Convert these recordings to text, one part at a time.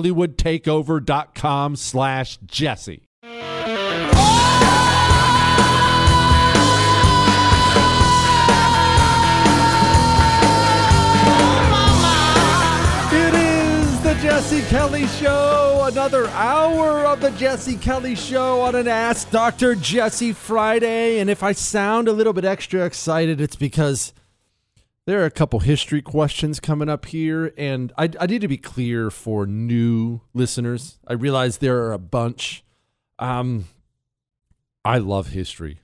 hollywoodtakeover.com slash jesse It is the Jesse Kelly Show. Another hour of the Jesse Kelly Show on an Ask Dr. Jesse Friday. And if I sound a little bit extra excited, it's because there are a couple history questions coming up here. And I, I need to be clear for new listeners. I realize there are a bunch. Um, I love history.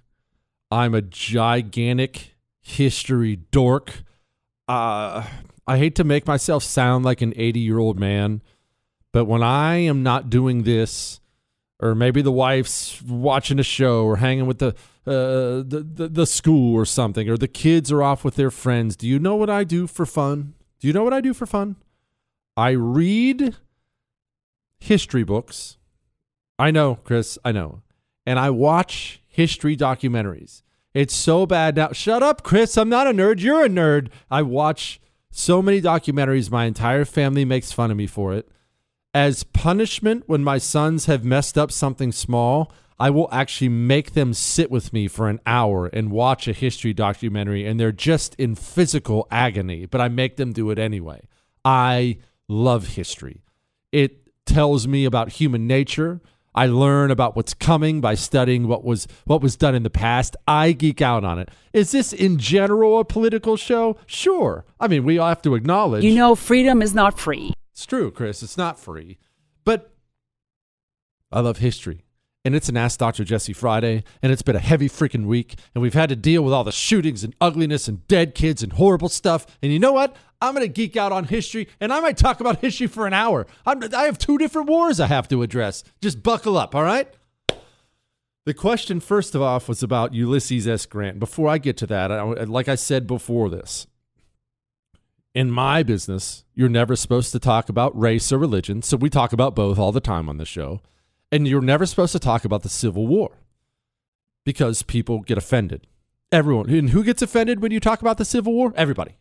I'm a gigantic history dork. Uh, I hate to make myself sound like an 80 year old man, but when I am not doing this, or maybe the wife's watching a show or hanging with the, uh, the, the the school or something, or the kids are off with their friends, do you know what I do for fun? Do you know what I do for fun? I read history books. I know, Chris, I know. And I watch history documentaries. It's so bad now. Shut up, Chris. I'm not a nerd. You're a nerd. I watch so many documentaries. My entire family makes fun of me for it. As punishment, when my sons have messed up something small, I will actually make them sit with me for an hour and watch a history documentary, and they're just in physical agony, but I make them do it anyway. I love history. It tells me about human nature. I learn about what's coming by studying what was what was done in the past. I geek out on it. Is this in general a political show? Sure. I mean, we all have to acknowledge You know, freedom is not free. it's true, Chris. It's not free. But I love history. And it's an Ask Dr. Jesse Friday, and it's been a heavy freaking week, and we've had to deal with all the shootings and ugliness and dead kids and horrible stuff. And you know what? I'm going to geek out on history, and I might talk about history for an hour. I'm, I have two different wars I have to address. Just buckle up, all right? The question, first of all, was about Ulysses S. Grant. Before I get to that, I, like I said before this, in my business, you're never supposed to talk about race or religion. So we talk about both all the time on the show. And you're never supposed to talk about the Civil War because people get offended. Everyone. And who gets offended when you talk about the Civil War? Everybody.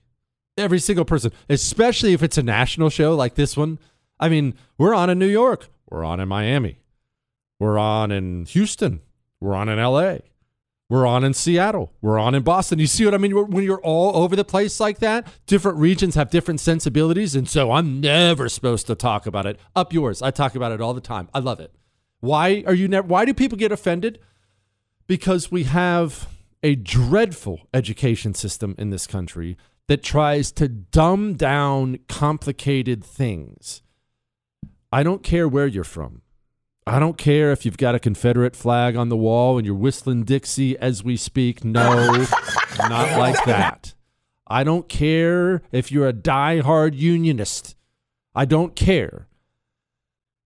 Every single person, especially if it's a national show like this one. I mean, we're on in New York, we're on in Miami, we're on in Houston, we're on in LA. We're on in Seattle. We're on in Boston. You see what I mean? When you're all over the place like that, different regions have different sensibilities. And so I'm never supposed to talk about it. Up yours. I talk about it all the time. I love it. Why are you never, why do people get offended? Because we have a dreadful education system in this country that tries to dumb down complicated things. I don't care where you're from. I don't care if you've got a Confederate flag on the wall and you're whistling Dixie as we speak. No, not like that. I don't care if you're a die-hard unionist. I don't care.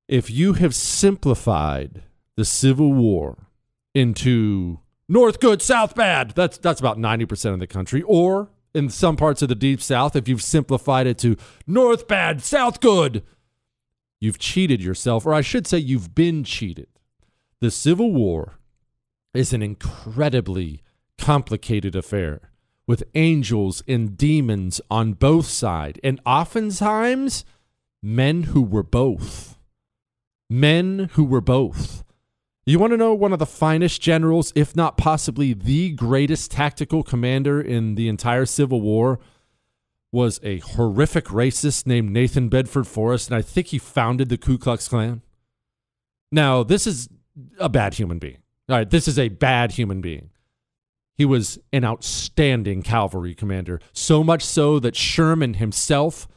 If you have simplified the Civil War into North good, South bad, that's that's about 90% of the country, or in some parts of the deep south, if you've simplified it to North bad, South good, You've cheated yourself, or I should say, you've been cheated. The Civil War is an incredibly complicated affair with angels and demons on both sides, and oftentimes men who were both. Men who were both. You want to know one of the finest generals, if not possibly the greatest tactical commander in the entire Civil War? was a horrific racist named Nathan Bedford Forrest, and I think he founded the Ku Klux Klan. Now, this is a bad human being. All right, this is a bad human being. He was an outstanding cavalry commander, so much so that Sherman himself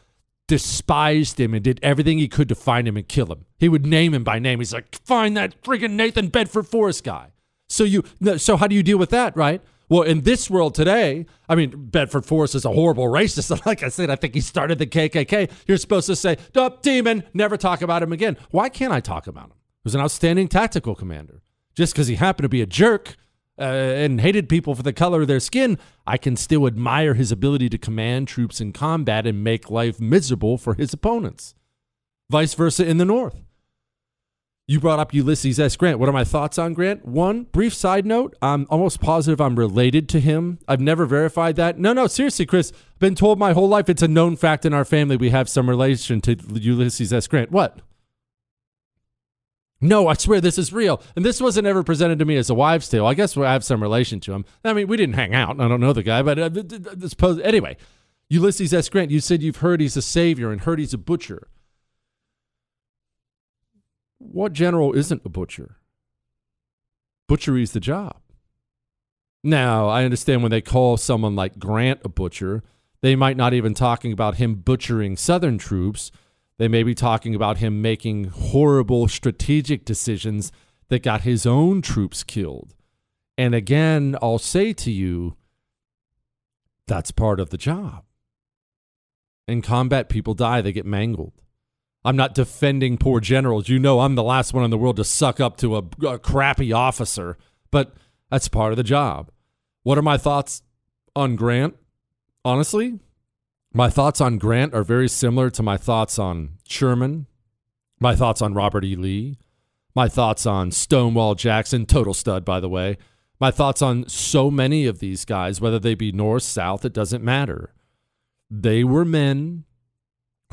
despised him and did everything he could to find him and kill him. He would name him by name. He's like, "Find that friggin' Nathan Bedford Forrest guy." So you, so how do you deal with that, right? Well, in this world today, I mean, Bedford Forrest is a horrible racist. Like I said, I think he started the KKK. You're supposed to say, "Dup, demon, never talk about him again." Why can't I talk about him? He was an outstanding tactical commander. Just because he happened to be a jerk uh, and hated people for the color of their skin, I can still admire his ability to command troops in combat and make life miserable for his opponents. Vice versa in the North. You brought up Ulysses S. Grant. What are my thoughts on Grant? One, brief side note. I'm almost positive I'm related to him. I've never verified that. No, no, seriously, Chris. I've been told my whole life it's a known fact in our family we have some relation to Ulysses S. Grant. What? No, I swear this is real. And this wasn't ever presented to me as a wives' tale. I guess I have some relation to him. I mean, we didn't hang out. I don't know the guy, but uh, suppose anyway. Ulysses S. Grant, you said you've heard he's a savior and heard he's a butcher. What general isn't a butcher? Butchery's the job. Now, I understand when they call someone like Grant a butcher, they might not even talking about him butchering Southern troops. They may be talking about him making horrible strategic decisions that got his own troops killed. And again, I'll say to you, that's part of the job. In combat, people die, they get mangled. I'm not defending poor generals. You know, I'm the last one in the world to suck up to a, a crappy officer, but that's part of the job. What are my thoughts on Grant? Honestly, my thoughts on Grant are very similar to my thoughts on Sherman, my thoughts on Robert E. Lee, my thoughts on Stonewall Jackson, total stud, by the way, my thoughts on so many of these guys, whether they be north, south, it doesn't matter. They were men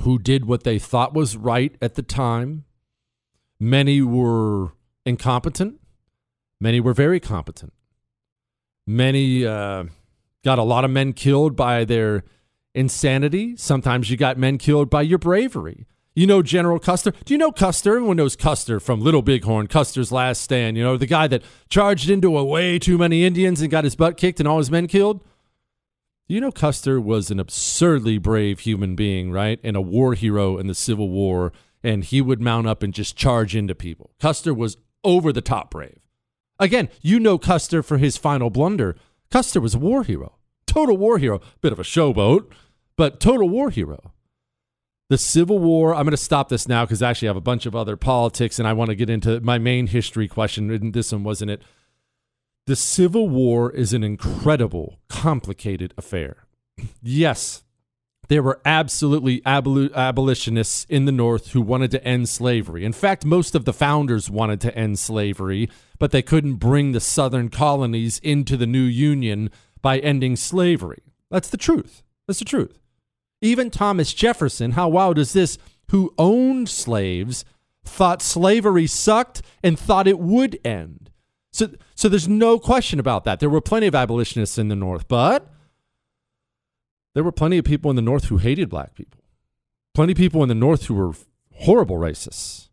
who did what they thought was right at the time. Many were incompetent, many were very competent. Many uh, got a lot of men killed by their insanity. Sometimes you got men killed by your bravery. You know General Custer. Do you know Custer? Everyone knows Custer from Little Bighorn, Custer's Last Stand. You know, the guy that charged into a way too many Indians and got his butt kicked and all his men killed? You know, Custer was an absurdly brave human being, right? And a war hero in the Civil War. And he would mount up and just charge into people. Custer was over the top brave. Again, you know Custer for his final blunder. Custer was a war hero, total war hero. Bit of a showboat, but total war hero. The Civil War, I'm going to stop this now because I actually have a bunch of other politics and I want to get into my main history question. This one wasn't it. The Civil War is an incredible, complicated affair. Yes, there were absolutely aboli- abolitionists in the North who wanted to end slavery. In fact, most of the founders wanted to end slavery, but they couldn't bring the Southern colonies into the new Union by ending slavery. That's the truth. That's the truth. Even Thomas Jefferson, how wild is this, who owned slaves, thought slavery sucked and thought it would end. So, so there's no question about that. There were plenty of abolitionists in the North, but there were plenty of people in the North who hated black people. Plenty of people in the North who were horrible racists.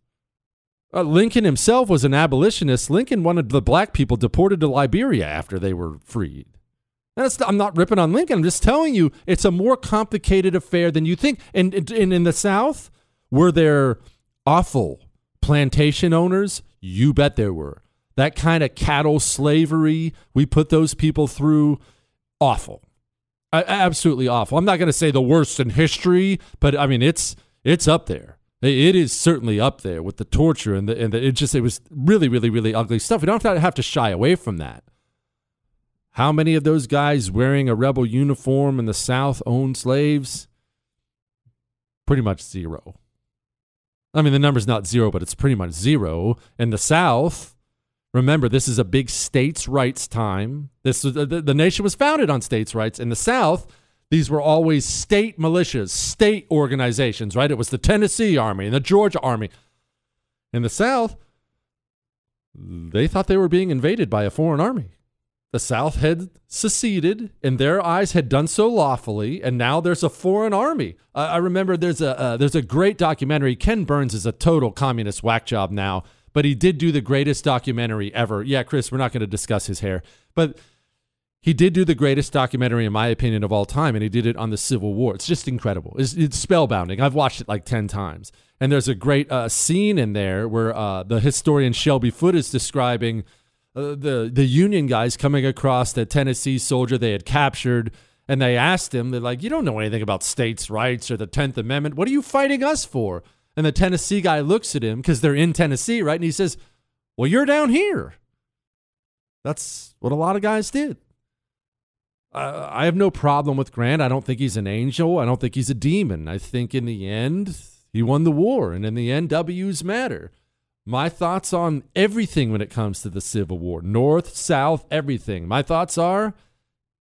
Uh, Lincoln himself was an abolitionist. Lincoln wanted the black people deported to Liberia after they were freed. I'm not ripping on Lincoln. I'm just telling you it's a more complicated affair than you think. And, and, in the South, were there awful plantation owners? You bet there were. That kind of cattle slavery we put those people through, awful. Uh, absolutely awful. I'm not going to say the worst in history, but I mean it's it's up there. It is certainly up there with the torture and the and the, it just it was really really really ugly stuff. We don't have to shy away from that. How many of those guys wearing a rebel uniform in the South owned slaves? Pretty much zero. I mean, the number's not zero, but it's pretty much zero. In the South, remember, this is a big states' rights time. This was, the, the nation was founded on states' rights. In the South, these were always state militias, state organizations, right? It was the Tennessee Army and the Georgia Army. In the South, they thought they were being invaded by a foreign army. The South had seceded, and their eyes had done so lawfully, and now there's a foreign army. Uh, I remember there's a uh, there's a great documentary. Ken Burns is a total communist whack job now, but he did do the greatest documentary ever. Yeah, Chris, we're not going to discuss his hair, but he did do the greatest documentary, in my opinion, of all time, and he did it on the Civil War. It's just incredible. It's, it's spellbounding. I've watched it like ten times, and there's a great uh, scene in there where uh, the historian Shelby Foote is describing uh, the the Union guys coming across the Tennessee soldier they had captured, and they asked him, they're like, "You don't know anything about states' rights or the Tenth Amendment. What are you fighting us for?" And the Tennessee guy looks at him because they're in Tennessee, right? And he says, "Well, you're down here." That's what a lot of guys did. Uh, I have no problem with Grant. I don't think he's an angel. I don't think he's a demon. I think in the end, he won the war, and in the end, W's matter my thoughts on everything when it comes to the Civil War North, South, everything. My thoughts are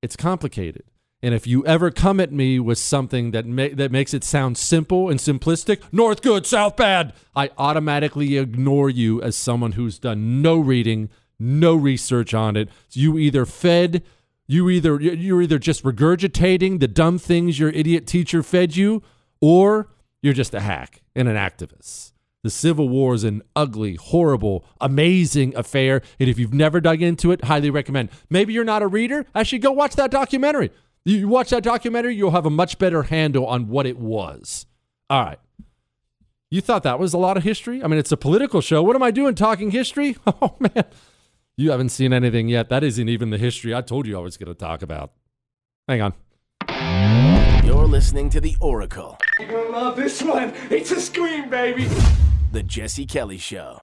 it's complicated. And if you ever come at me with something that ma- that makes it sound simple and simplistic, North good, South bad, I automatically ignore you as someone who's done no reading, no research on it. So you either fed, you either you're either just regurgitating the dumb things your idiot teacher fed you, or you're just a hack and an activist. The Civil War is an ugly, horrible, amazing affair. And if you've never dug into it, highly recommend. Maybe you're not a reader. Actually, go watch that documentary. You watch that documentary, you'll have a much better handle on what it was. All right. You thought that was a lot of history? I mean, it's a political show. What am I doing talking history? Oh, man. You haven't seen anything yet. That isn't even the history I told you I was going to talk about. Hang on. You're listening to The Oracle. You're going to love this one. It's a scream, baby. The Jesse Kelly Show.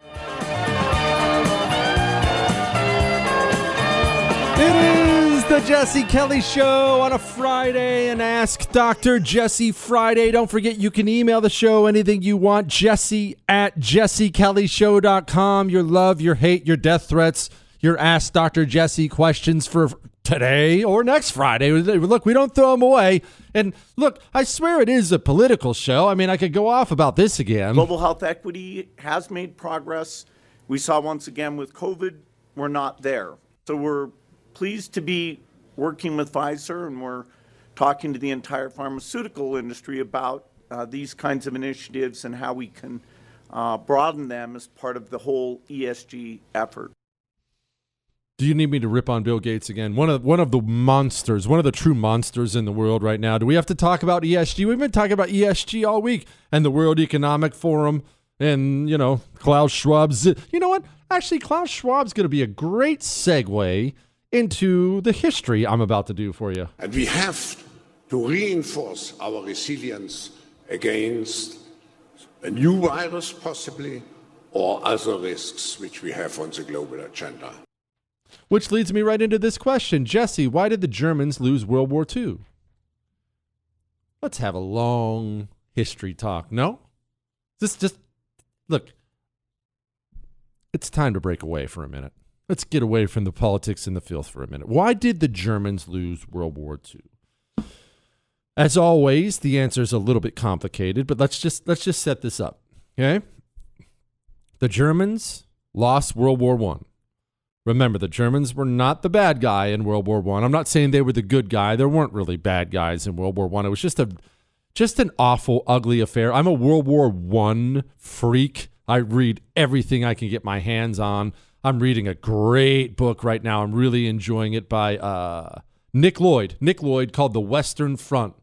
It is the Jesse Kelly Show on a Friday and Ask Dr. Jesse Friday. Don't forget you can email the show anything you want, jesse at jessekellyshow.com. Your love, your hate, your death threats, your Ask Dr. Jesse questions for today or next Friday. Look, we don't throw them away. And look, I swear it is a political show. I mean, I could go off about this again. Global health equity has made progress. We saw once again with COVID, we're not there. So we're pleased to be working with Pfizer and we're talking to the entire pharmaceutical industry about uh, these kinds of initiatives and how we can uh, broaden them as part of the whole ESG effort. Do you need me to rip on Bill Gates again? One of one of the monsters, one of the true monsters in the world right now. Do we have to talk about ESG? We've been talking about ESG all week and the World Economic Forum and you know Klaus Schwab's. You know what? Actually, Klaus Schwab's going to be a great segue into the history I'm about to do for you. And we have to reinforce our resilience against a new virus, possibly, or other risks which we have on the global agenda. Which leads me right into this question Jesse, why did the Germans lose World War II? Let's have a long history talk. No? Just just look. It's time to break away for a minute. Let's get away from the politics and the filth for a minute. Why did the Germans lose World War II? As always, the answer is a little bit complicated, but let's just let's just set this up. Okay? The Germans lost World War One. Remember, the Germans were not the bad guy in World War One. I'm not saying they were the good guy. There weren't really bad guys in World War One. It was just a just an awful, ugly affair. I'm a World War One freak. I read everything I can get my hands on. I'm reading a great book right now. I'm really enjoying it by uh, Nick Lloyd. Nick Lloyd called The Western Front.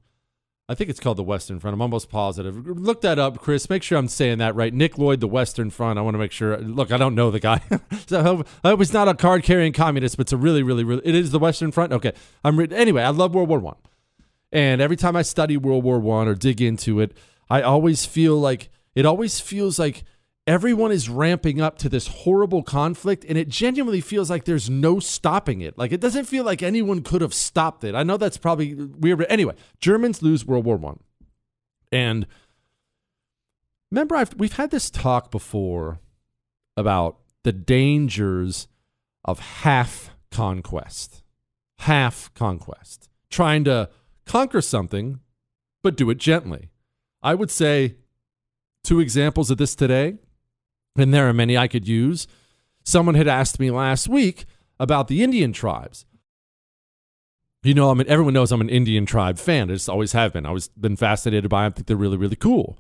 I think it's called The Western Front. I'm almost positive. Look that up, Chris. Make sure I'm saying that right. Nick Lloyd, The Western Front. I want to make sure. Look, I don't know the guy. so I he's not a card carrying communist, but it's a really, really, really. It is The Western Front. Okay. I'm re- anyway. I love World War One, and every time I study World War One or dig into it, I always feel like it always feels like everyone is ramping up to this horrible conflict and it genuinely feels like there's no stopping it. Like it doesn't feel like anyone could have stopped it. I know that's probably weird but anyway germans lose world war one. And remember I've, we've had this talk before about the dangers of half conquest half conquest trying to conquer something but do it gently. I would say two examples of this today and there are many I could use. Someone had asked me last week about the Indian tribes. You know, I mean, everyone knows I'm an Indian tribe fan. I just always have been. I always been fascinated by them. I think they're really, really cool.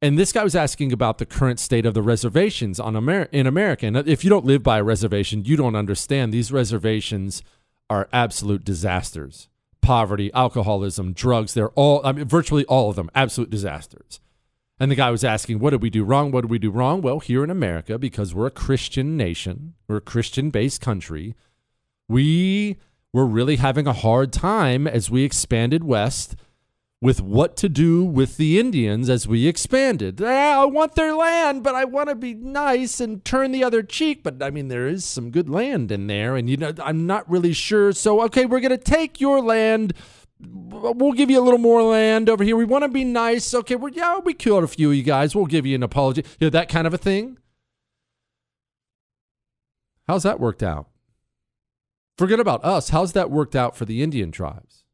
And this guy was asking about the current state of the reservations on Amer- in America. And if you don't live by a reservation, you don't understand. These reservations are absolute disasters. Poverty, alcoholism, drugs, they're all, I mean, virtually all of them, absolute disasters. And the guy was asking, What did we do wrong? What did we do wrong? Well, here in America, because we're a Christian nation, we're a Christian based country, we were really having a hard time as we expanded west with what to do with the Indians as we expanded. Ah, I want their land, but I want to be nice and turn the other cheek. But I mean, there is some good land in there, and you know, I'm not really sure. So, okay, we're going to take your land we'll give you a little more land over here. We want to be nice. Okay, we're, yeah, we killed a few of you guys. We'll give you an apology. You know, that kind of a thing. How's that worked out? Forget about us. How's that worked out for the Indian tribes?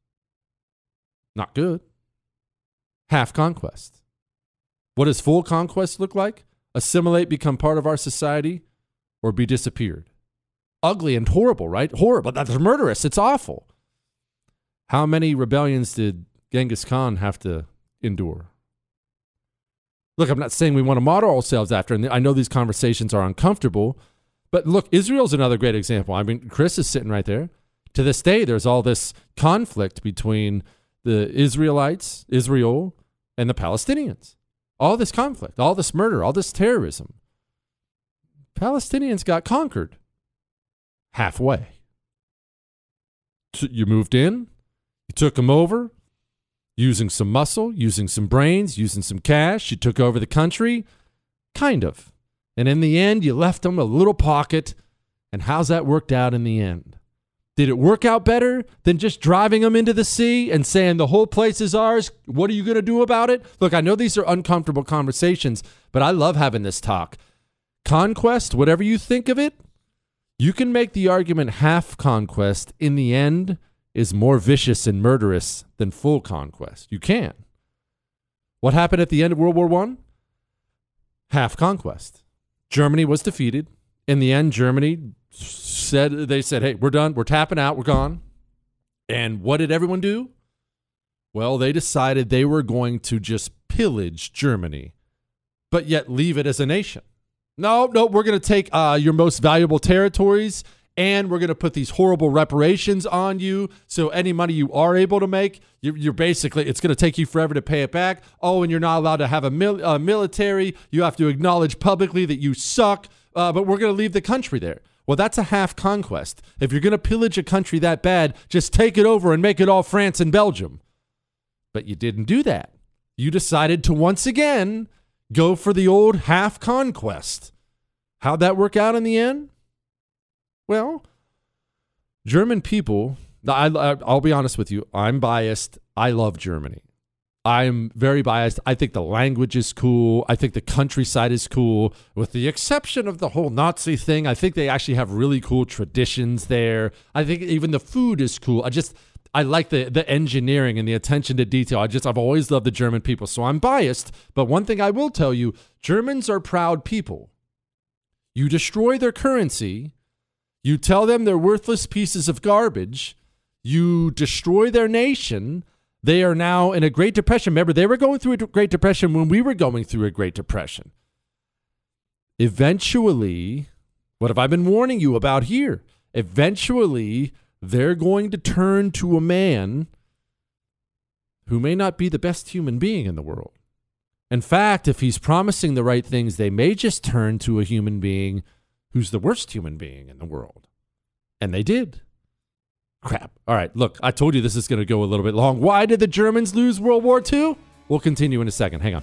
Not good. Half conquest. What does full conquest look like? Assimilate, become part of our society, or be disappeared. Ugly and horrible, right? Horrible. That's murderous. It's awful. How many rebellions did Genghis Khan have to endure? Look, I'm not saying we want to model ourselves after, and I know these conversations are uncomfortable, but look, Israel's another great example. I mean, Chris is sitting right there. To this day, there's all this conflict between the Israelites, Israel, and the Palestinians. All this conflict, all this murder, all this terrorism. Palestinians got conquered halfway. You moved in, you took them over using some muscle, using some brains, using some cash. You took over the country, kind of. And in the end, you left them a little pocket. And how's that worked out in the end? Did it work out better than just driving them into the sea and saying the whole place is ours? What are you going to do about it? Look, I know these are uncomfortable conversations, but I love having this talk. Conquest, whatever you think of it, you can make the argument half conquest. In the end, is more vicious and murderous than full conquest. You can. What happened at the end of World War One? Half conquest. Germany was defeated. In the end, Germany said they said, "Hey, we're done. We're tapping out. We're gone." And what did everyone do? Well, they decided they were going to just pillage Germany, but yet leave it as a nation. No, no, we're going to take uh, your most valuable territories and we're going to put these horrible reparations on you. So any money you are able to make, you're, you're basically it's going to take you forever to pay it back. Oh, and you're not allowed to have a mil- uh, military. You have to acknowledge publicly that you suck. Uh, but we're going to leave the country there. Well, that's a half conquest. If you're going to pillage a country that bad, just take it over and make it all France and Belgium. But you didn't do that. You decided to once again go for the old half conquest. How'd that work out in the end? Well, German people, I, will be honest with you, I'm biased. I love Germany. I'm very biased. I think the language is cool. I think the countryside is cool, with the exception of the whole Nazi thing. I think they actually have really cool traditions there. I think even the food is cool. I just I like the the engineering and the attention to detail. I just I've always loved the German people. So I'm biased, but one thing I will tell you, Germans are proud people. You destroy their currency, you tell them they're worthless pieces of garbage, you destroy their nation. They are now in a Great Depression. Remember, they were going through a Great Depression when we were going through a Great Depression. Eventually, what have I been warning you about here? Eventually, they're going to turn to a man who may not be the best human being in the world. In fact, if he's promising the right things, they may just turn to a human being who's the worst human being in the world. And they did. Crap. All right, look, I told you this is going to go a little bit long. Why did the Germans lose World War II? We'll continue in a second. Hang on.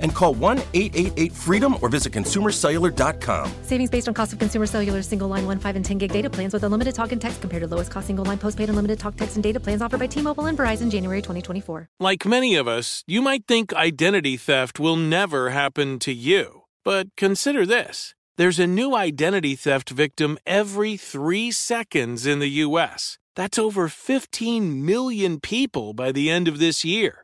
and call 1 888 freedom or visit consumercellular.com. Savings based on cost of consumer cellular single line 1, 5, and 10 gig data plans with unlimited talk and text compared to lowest cost single line postpaid unlimited talk, text, and data plans offered by T Mobile and Verizon January 2024. Like many of us, you might think identity theft will never happen to you. But consider this there's a new identity theft victim every three seconds in the U.S. That's over 15 million people by the end of this year,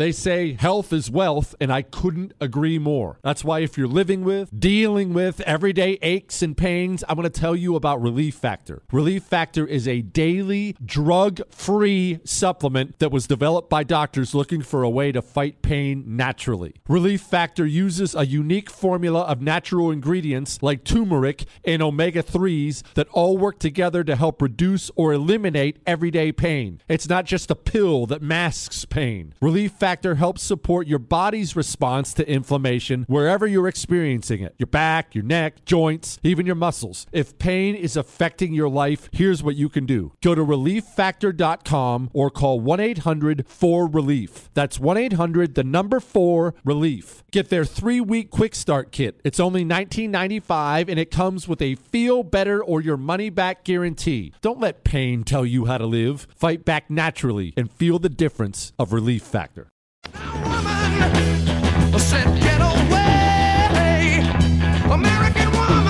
They say health is wealth, and I couldn't agree more. That's why, if you're living with, dealing with everyday aches and pains, I'm going to tell you about Relief Factor. Relief Factor is a daily drug free supplement that was developed by doctors looking for a way to fight pain naturally. Relief Factor uses a unique formula of natural ingredients like turmeric and omega 3s that all work together to help reduce or eliminate everyday pain. It's not just a pill that masks pain. Relief Factor Factor helps support your body's response to inflammation wherever you're experiencing it your back, your neck, joints, even your muscles. If pain is affecting your life, here's what you can do go to relieffactor.com or call 1 800 4 Relief. That's 1 800 the number 4 Relief. Get their three week quick start kit. It's only $19.95 and it comes with a feel better or your money back guarantee. Don't let pain tell you how to live. Fight back naturally and feel the difference of Relief Factor.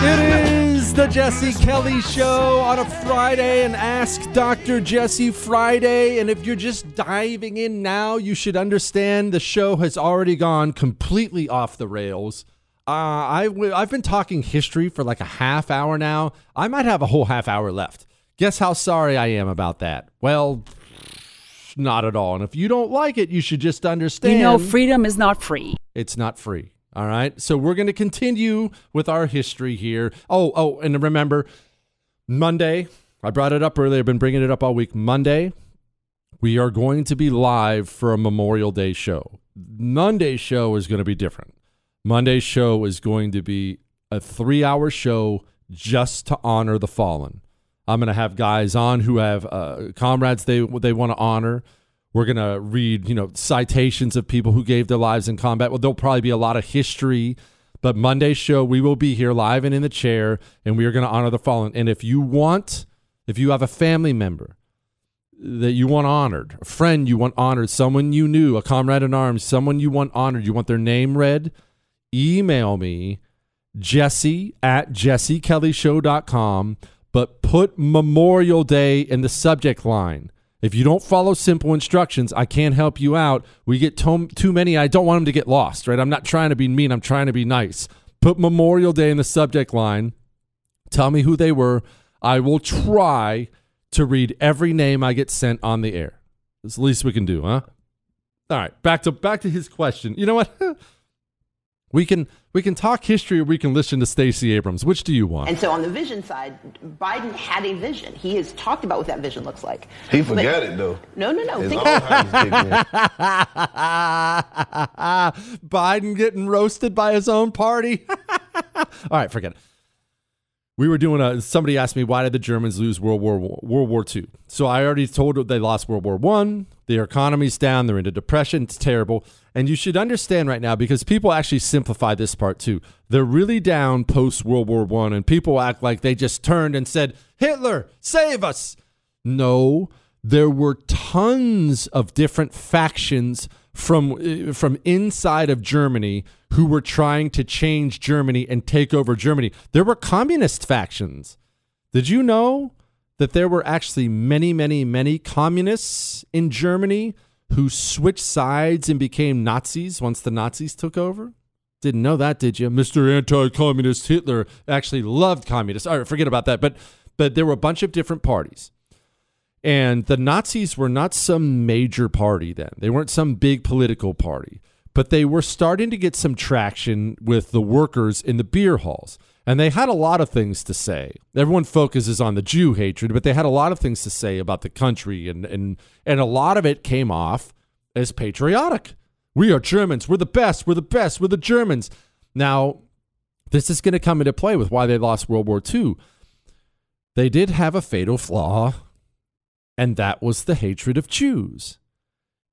It is the Jesse Kelly Show on a Friday and Ask Dr. Jesse Friday. And if you're just diving in now, you should understand the show has already gone completely off the rails. Uh, I w- I've been talking history for like a half hour now. I might have a whole half hour left. Guess how sorry I am about that? Well, not at all. And if you don't like it, you should just understand. You know, freedom is not free. It's not free. All right. So we're going to continue with our history here. Oh, oh, and remember, Monday, I brought it up earlier, I've been bringing it up all week. Monday, we are going to be live for a Memorial Day show. Monday's show is going to be different. Monday's show is going to be a three hour show just to honor the fallen. I'm going to have guys on who have uh, comrades they they want to honor. We're going to read, you know, citations of people who gave their lives in combat. Well, there'll probably be a lot of history, but Monday's show, we will be here live and in the chair, and we are going to honor the fallen. And if you want, if you have a family member that you want honored, a friend you want honored, someone you knew, a comrade in arms, someone you want honored, you want their name read, email me, jesse at jessekellyshow.com, but put Memorial Day in the subject line. If you don't follow simple instructions, I can't help you out. We get to- too many. I don't want them to get lost, right? I'm not trying to be mean. I'm trying to be nice. Put Memorial Day in the subject line. Tell me who they were. I will try to read every name I get sent on the air. It's the least we can do, huh? All right, back to back to his question. You know what? we can we can talk history or we can listen to Stacey Abrams. Which do you want? And so on the vision side, Biden had a vision. He has talked about what that vision looks like. He forgot it though. No, no, no. His Think- Biden getting roasted by his own party. All right, forget it. We were doing a. Somebody asked me why did the Germans lose World War World War II? So I already told them they lost World War One. Their economy's down. They're into depression. It's terrible. And you should understand right now because people actually simplify this part too. They're really down post World War One, and people act like they just turned and said, "Hitler, save us." No, there were tons of different factions from uh, from inside of Germany who were trying to change Germany and take over Germany. There were communist factions. Did you know that there were actually many, many, many communists in Germany who switched sides and became Nazis once the Nazis took over? Didn't know that, did you? Mr. Anti-Communist Hitler actually loved communists. All right, forget about that. But but there were a bunch of different parties. And the Nazis were not some major party then. They weren't some big political party, but they were starting to get some traction with the workers in the beer halls. And they had a lot of things to say. Everyone focuses on the Jew hatred, but they had a lot of things to say about the country and and and a lot of it came off as patriotic. We are Germans. We're the best. We're the best. We're the Germans. Now, this is going to come into play with why they lost World War II. They did have a fatal flaw and that was the hatred of Jews.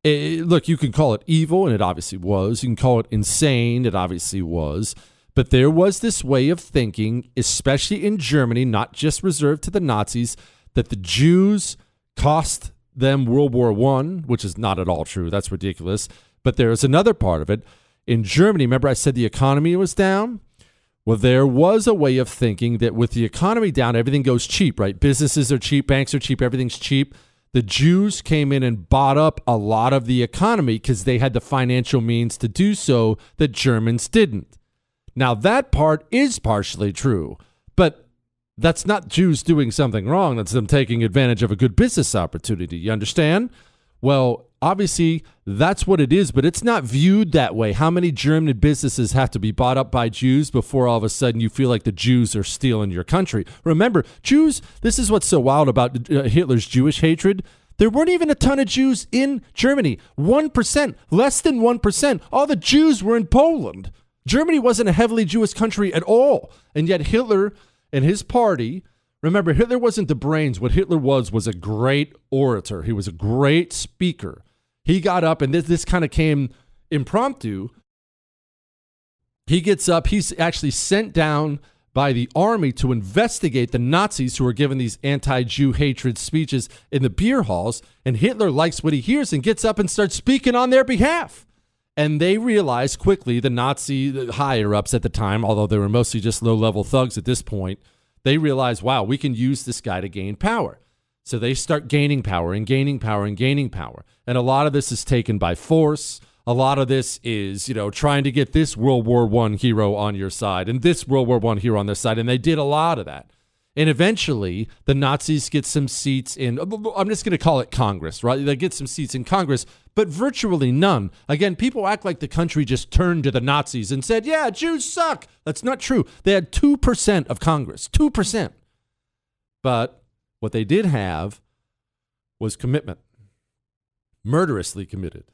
It, look, you can call it evil, and it obviously was. You can call it insane, it obviously was. But there was this way of thinking, especially in Germany, not just reserved to the Nazis, that the Jews cost them World War One, which is not at all true. That's ridiculous. But there is another part of it. In Germany, remember I said the economy was down? Well, there was a way of thinking that with the economy down, everything goes cheap, right? Businesses are cheap, banks are cheap, everything's cheap. The Jews came in and bought up a lot of the economy because they had the financial means to do so that Germans didn't. Now, that part is partially true, but that's not Jews doing something wrong. That's them taking advantage of a good business opportunity. You understand? Well, obviously, that's what it is, but it's not viewed that way. How many German businesses have to be bought up by Jews before all of a sudden you feel like the Jews are stealing your country? Remember, Jews, this is what's so wild about uh, Hitler's Jewish hatred. There weren't even a ton of Jews in Germany. 1%, less than 1%. All the Jews were in Poland. Germany wasn't a heavily Jewish country at all. And yet Hitler and his party Remember, Hitler wasn't the brains. What Hitler was was a great orator. He was a great speaker. He got up, and this, this kind of came impromptu. He gets up. He's actually sent down by the army to investigate the Nazis who are giving these anti Jew hatred speeches in the beer halls. And Hitler likes what he hears and gets up and starts speaking on their behalf. And they realize quickly, the Nazi higher ups at the time, although they were mostly just low level thugs at this point, They realize, wow, we can use this guy to gain power. So they start gaining power and gaining power and gaining power. And a lot of this is taken by force. A lot of this is, you know, trying to get this World War One hero on your side and this World War One hero on their side. And they did a lot of that. And eventually, the Nazis get some seats in, uh, I'm just going to call it Congress, right? They get some seats in Congress, but virtually none. Again, people act like the country just turned to the Nazis and said, yeah, Jews suck. That's not true. They had 2% of Congress, 2%. But what they did have was commitment, murderously committed.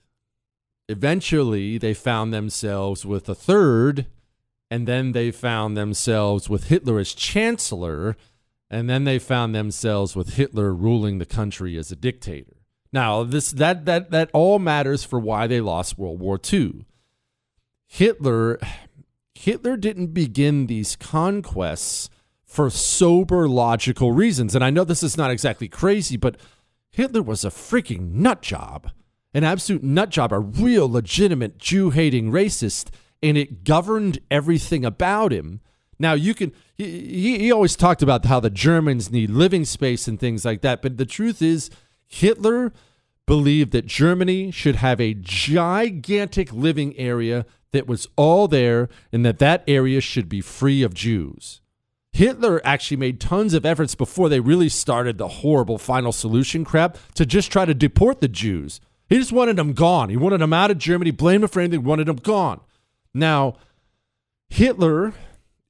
Eventually, they found themselves with a third, and then they found themselves with Hitler as chancellor and then they found themselves with Hitler ruling the country as a dictator. Now, this that that that all matters for why they lost World War II. Hitler Hitler didn't begin these conquests for sober logical reasons. And I know this is not exactly crazy, but Hitler was a freaking nut job. An absolute nut job, a real legitimate Jew hating racist, and it governed everything about him. Now you can he, he always talked about how the Germans need living space and things like that. But the truth is, Hitler believed that Germany should have a gigantic living area that was all there and that that area should be free of Jews. Hitler actually made tons of efforts before they really started the horrible final solution crap to just try to deport the Jews. He just wanted them gone. He wanted them out of Germany, blamed them for anything, wanted them gone. Now, Hitler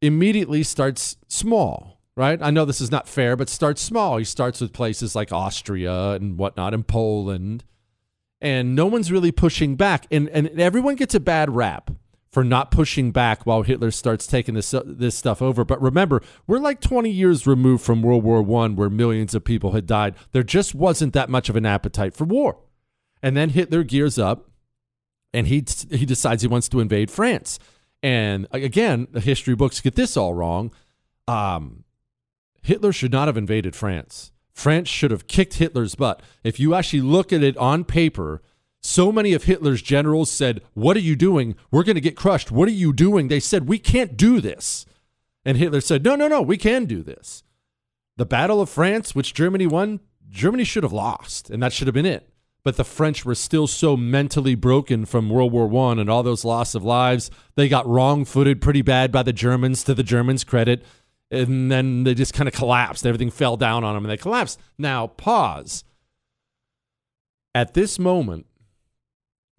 immediately starts small, right? I know this is not fair, but starts small. He starts with places like Austria and whatnot and Poland. And no one's really pushing back. And, and everyone gets a bad rap for not pushing back while Hitler starts taking this this stuff over. But remember, we're like 20 years removed from World War One, where millions of people had died. There just wasn't that much of an appetite for war. And then Hitler gears up, and he he decides he wants to invade France. And again, the history books get this all wrong. Um, Hitler should not have invaded France. France should have kicked Hitler's butt. If you actually look at it on paper, so many of Hitler's generals said, What are you doing? We're going to get crushed. What are you doing? They said, We can't do this. And Hitler said, No, no, no, we can do this. The Battle of France, which Germany won, Germany should have lost, and that should have been it but the French were still so mentally broken from World War One and all those loss of lives. They got wrong-footed pretty bad by the Germans. To the Germans' credit, and then they just kind of collapsed. Everything fell down on them, and they collapsed. Now pause. At this moment,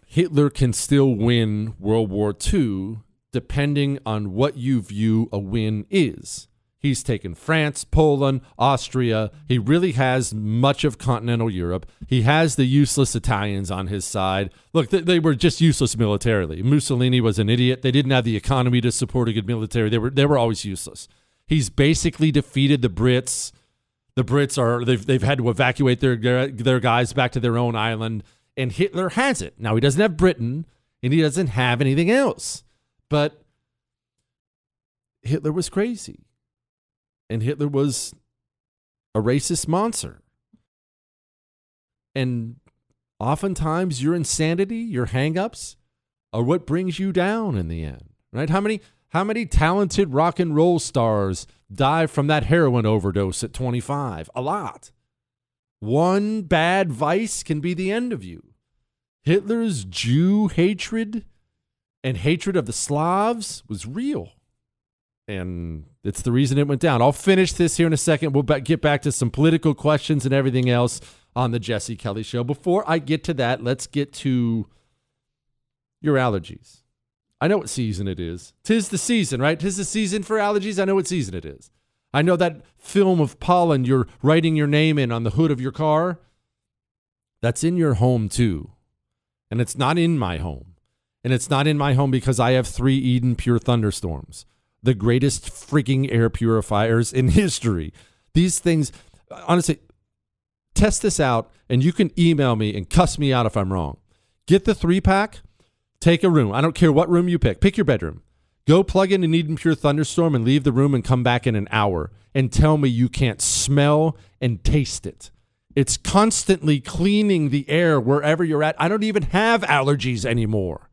Hitler can still win World War II, depending on what you view a win is. He's taken France, Poland, Austria. He really has much of continental Europe. He has the useless Italians on his side. Look, they, they, were just useless militarily. Mussolini was an idiot. They didn't have the economy to support a good military. They were they were always useless. He's basically defeated the Brits. The Brits are they've they've had to evacuate their their guys back to their own island, and Hitler has it. Now he doesn't have Britain, and he doesn't have anything else. But Hitler was crazy and Hitler was a racist monster. And oftentimes your insanity, your hangups are what brings you down in the end. Right? How many how many talented rock and roll stars die from that heroin overdose at 25? A lot. One bad vice can be the end of you. Hitler's Jew hatred and hatred of the Slavs was real and it's the reason it went down. I'll finish this here in a second. We'll get back to some political questions and everything else on the Jesse Kelly show. Before I get to that, let's get to your allergies. I know what season it is. Tis the season, right? Tis the season for allergies. I know what season it is. I know that film of pollen you're writing your name in on the hood of your car. That's in your home too. And it's not in my home. And it's not in my home because I have three Eden Pure thunderstorms the greatest freaking air purifiers in history. These things, honestly, test this out and you can email me and cuss me out if I'm wrong. Get the three pack, take a room. I don't care what room you pick, pick your bedroom. Go plug in an Eden Pure Thunderstorm and leave the room and come back in an hour and tell me you can't smell and taste it. It's constantly cleaning the air wherever you're at. I don't even have allergies anymore.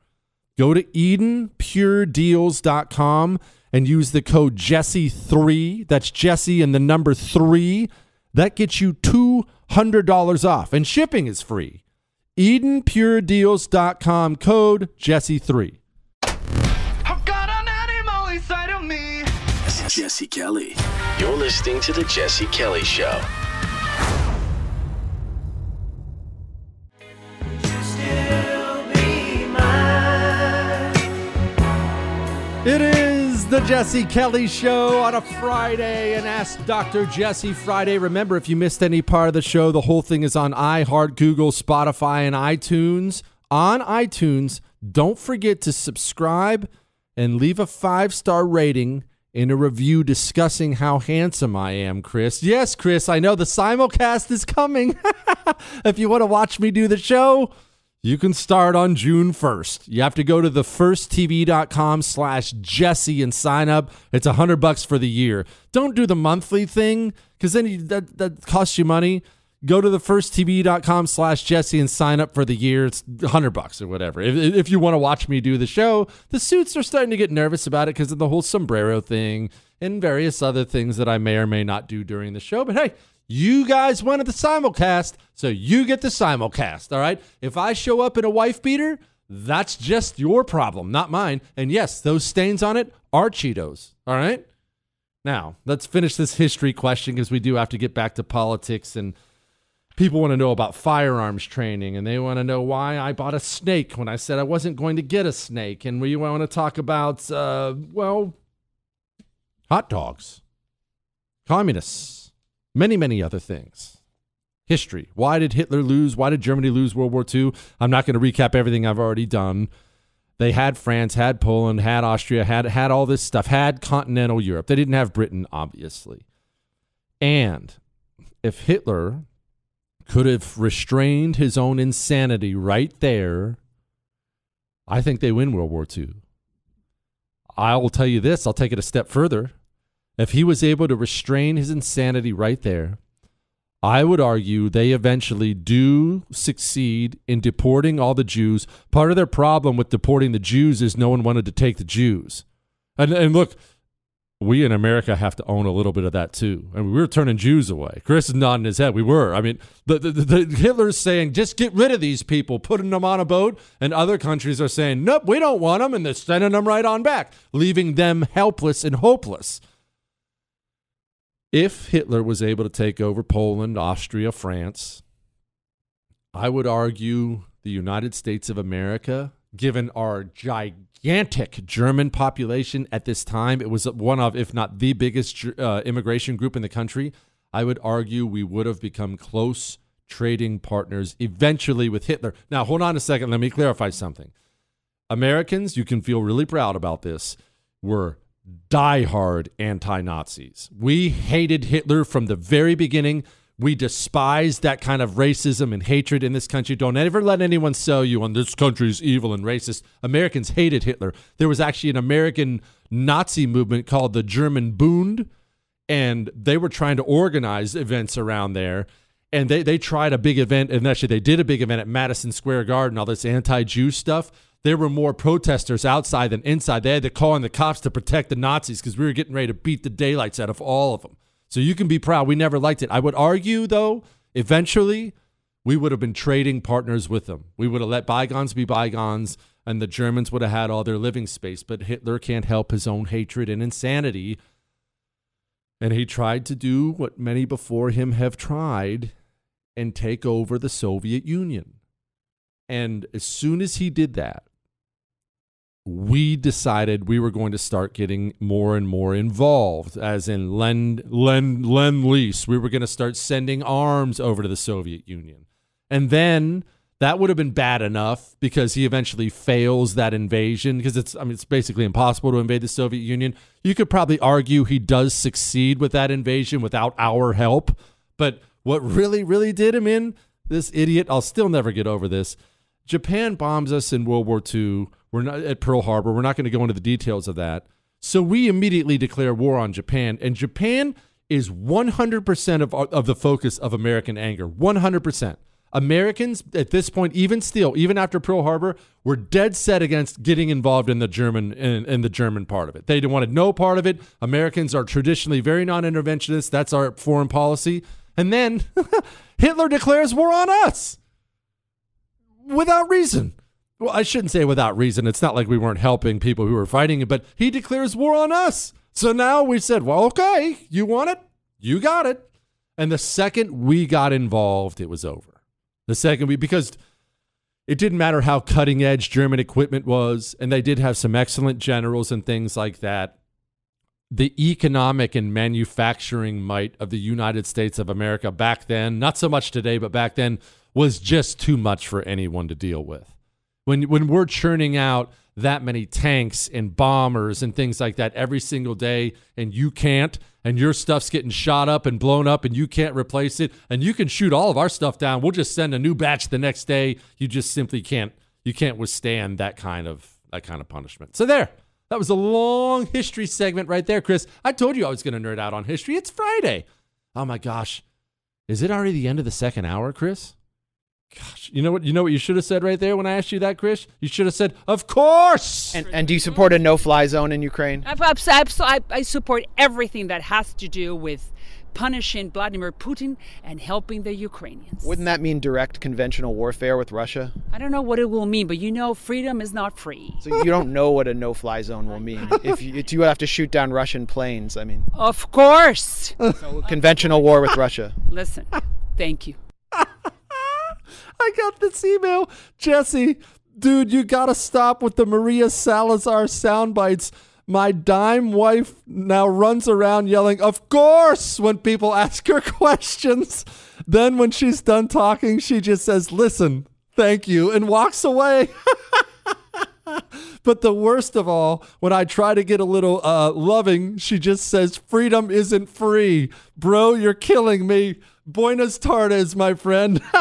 Go to EdenPureDeals.com and use the code Jesse3. That's Jesse and the number 3. That gets you $200 off, and shipping is free. EdenPureDeals.com code Jesse3. Jesse Kelly. You're listening to The Jesse Kelly Show. It is the Jesse Kelly Show on a Friday and Ask Dr. Jesse Friday. Remember, if you missed any part of the show, the whole thing is on iHeart, Google, Spotify, and iTunes. On iTunes, don't forget to subscribe and leave a five star rating in a review discussing how handsome I am, Chris. Yes, Chris, I know the simulcast is coming. if you want to watch me do the show, you can start on June 1st. You have to go to thefirsttv.com slash Jesse and sign up. It's a hundred bucks for the year. Don't do the monthly thing because then you, that, that costs you money. Go to thefirsttv.com slash Jesse and sign up for the year. It's hundred bucks or whatever. If, if you want to watch me do the show, the suits are starting to get nervous about it because of the whole sombrero thing and various other things that I may or may not do during the show. But hey, you guys wanted the simulcast, so you get the simulcast, all right? If I show up in a wife beater, that's just your problem, not mine. And yes, those stains on it are Cheetos, all right? Now, let's finish this history question because we do have to get back to politics and people want to know about firearms training and they want to know why I bought a snake when I said I wasn't going to get a snake. And we want to talk about, uh, well, hot dogs, communists, many, many other things. History. Why did Hitler lose? Why did Germany lose World War II? I'm not going to recap everything I've already done. They had France, had Poland, had Austria, had had all this stuff, had continental Europe. They didn't have Britain, obviously. And if Hitler could have restrained his own insanity right there, I think they win World War II. I will tell you this, I'll take it a step further. If he was able to restrain his insanity right there, I would argue they eventually do succeed in deporting all the Jews. Part of their problem with deporting the Jews is no one wanted to take the Jews. And, and look, we in America have to own a little bit of that too. I mean, we were turning Jews away. Chris is nodding his head. We were. I mean, the, the, the, Hitler's saying, just get rid of these people, putting them on a boat. And other countries are saying, nope, we don't want them. And they're sending them right on back, leaving them helpless and hopeless. If Hitler was able to take over Poland, Austria, France, I would argue the United States of America, given our gigantic German population at this time, it was one of, if not the biggest uh, immigration group in the country. I would argue we would have become close trading partners eventually with Hitler. Now, hold on a second. Let me clarify something. Americans, you can feel really proud about this, were diehard anti Nazis. We hated Hitler from the very beginning. We despised that kind of racism and hatred in this country. Don't ever let anyone sell you on this country's evil and racist. Americans hated Hitler. There was actually an American Nazi movement called the German Bund, and they were trying to organize events around there. And they, they tried a big event, and actually, they did a big event at Madison Square Garden, all this anti Jew stuff there were more protesters outside than inside. They had to call in the cops to protect the Nazis because we were getting ready to beat the daylights out of all of them. So you can be proud. We never liked it. I would argue, though, eventually we would have been trading partners with them. We would have let bygones be bygones, and the Germans would have had all their living space. But Hitler can't help his own hatred and insanity. And he tried to do what many before him have tried and take over the Soviet Union. And as soon as he did that, we decided we were going to start getting more and more involved, as in lend, lend, lend lease. We were going to start sending arms over to the Soviet Union. And then that would have been bad enough because he eventually fails that invasion because it's I mean it's basically impossible to invade the Soviet Union. You could probably argue he does succeed with that invasion without our help, but what really really did him in this idiot, I'll still never get over this. Japan bombs us in World War II we're not at Pearl Harbor. We're not going to go into the details of that. So we immediately declare war on Japan, and Japan is 100% of, of the focus of American anger. 100%. Americans at this point, even still, even after Pearl Harbor, were dead set against getting involved in the German in, in the German part of it. They wanted no part of it. Americans are traditionally very non-interventionist. That's our foreign policy. And then Hitler declares war on us without reason. Well, I shouldn't say without reason. It's not like we weren't helping people who were fighting it, but he declares war on us. So now we said, well, okay, you want it? You got it. And the second we got involved, it was over. The second we, because it didn't matter how cutting edge German equipment was, and they did have some excellent generals and things like that. The economic and manufacturing might of the United States of America back then, not so much today, but back then, was just too much for anyone to deal with. When, when we're churning out that many tanks and bombers and things like that every single day, and you can't, and your stuff's getting shot up and blown up, and you can't replace it, and you can shoot all of our stuff down. We'll just send a new batch the next day. You just simply can't. You can't withstand that kind of that kind of punishment. So there. That was a long history segment right there, Chris. I told you I was going to nerd out on history. It's Friday. Oh my gosh. Is it already the end of the second hour, Chris? Gosh, you know what? You know what you should have said right there when I asked you that, Chris. You should have said, "Of course." And, and do you support a no-fly zone in Ukraine? I, I, I support everything that has to do with punishing Vladimir Putin and helping the Ukrainians. Wouldn't that mean direct conventional warfare with Russia? I don't know what it will mean, but you know, freedom is not free. So you don't know what a no-fly zone will mean. if you, if you have to shoot down Russian planes, I mean. Of course. So conventional war with Russia. Listen, thank you. I got this email. Jesse, dude, you got to stop with the Maria Salazar sound bites. My dime wife now runs around yelling, Of course, when people ask her questions. Then, when she's done talking, she just says, Listen, thank you, and walks away. but the worst of all, when I try to get a little uh, loving, she just says, Freedom isn't free. Bro, you're killing me. Buenas tardes, my friend.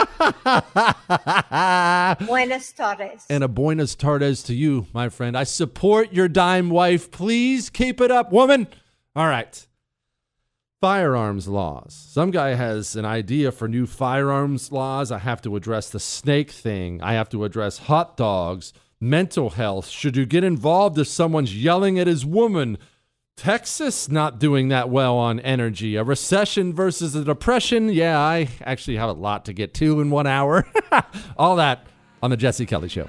buenas tardes. And a buenas tardes to you, my friend. I support your dime wife. Please keep it up, woman. All right. Firearms laws. Some guy has an idea for new firearms laws. I have to address the snake thing. I have to address hot dogs, mental health. Should you get involved if someone's yelling at his woman? Texas not doing that well on energy. A recession versus a depression. Yeah, I actually have a lot to get to in one hour. All that on the Jesse Kelly Show.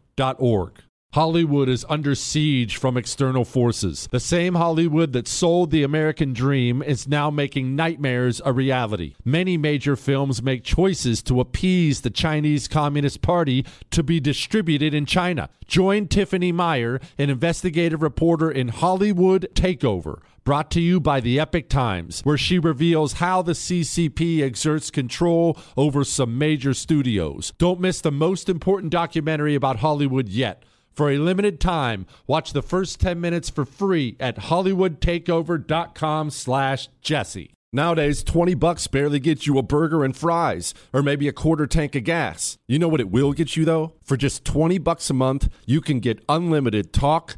Org. Hollywood is under siege from external forces. The same Hollywood that sold the American dream is now making nightmares a reality. Many major films make choices to appease the Chinese Communist Party to be distributed in China. Join Tiffany Meier, an investigative reporter in Hollywood Takeover brought to you by the Epoch Times, where she reveals how the CCP exerts control over some major studios. Don't miss the most important documentary about Hollywood yet. For a limited time, watch the first 10 minutes for free at hollywoodtakeover.com slash jesse. Nowadays, 20 bucks barely gets you a burger and fries, or maybe a quarter tank of gas. You know what it will get you, though? For just 20 bucks a month, you can get unlimited talk,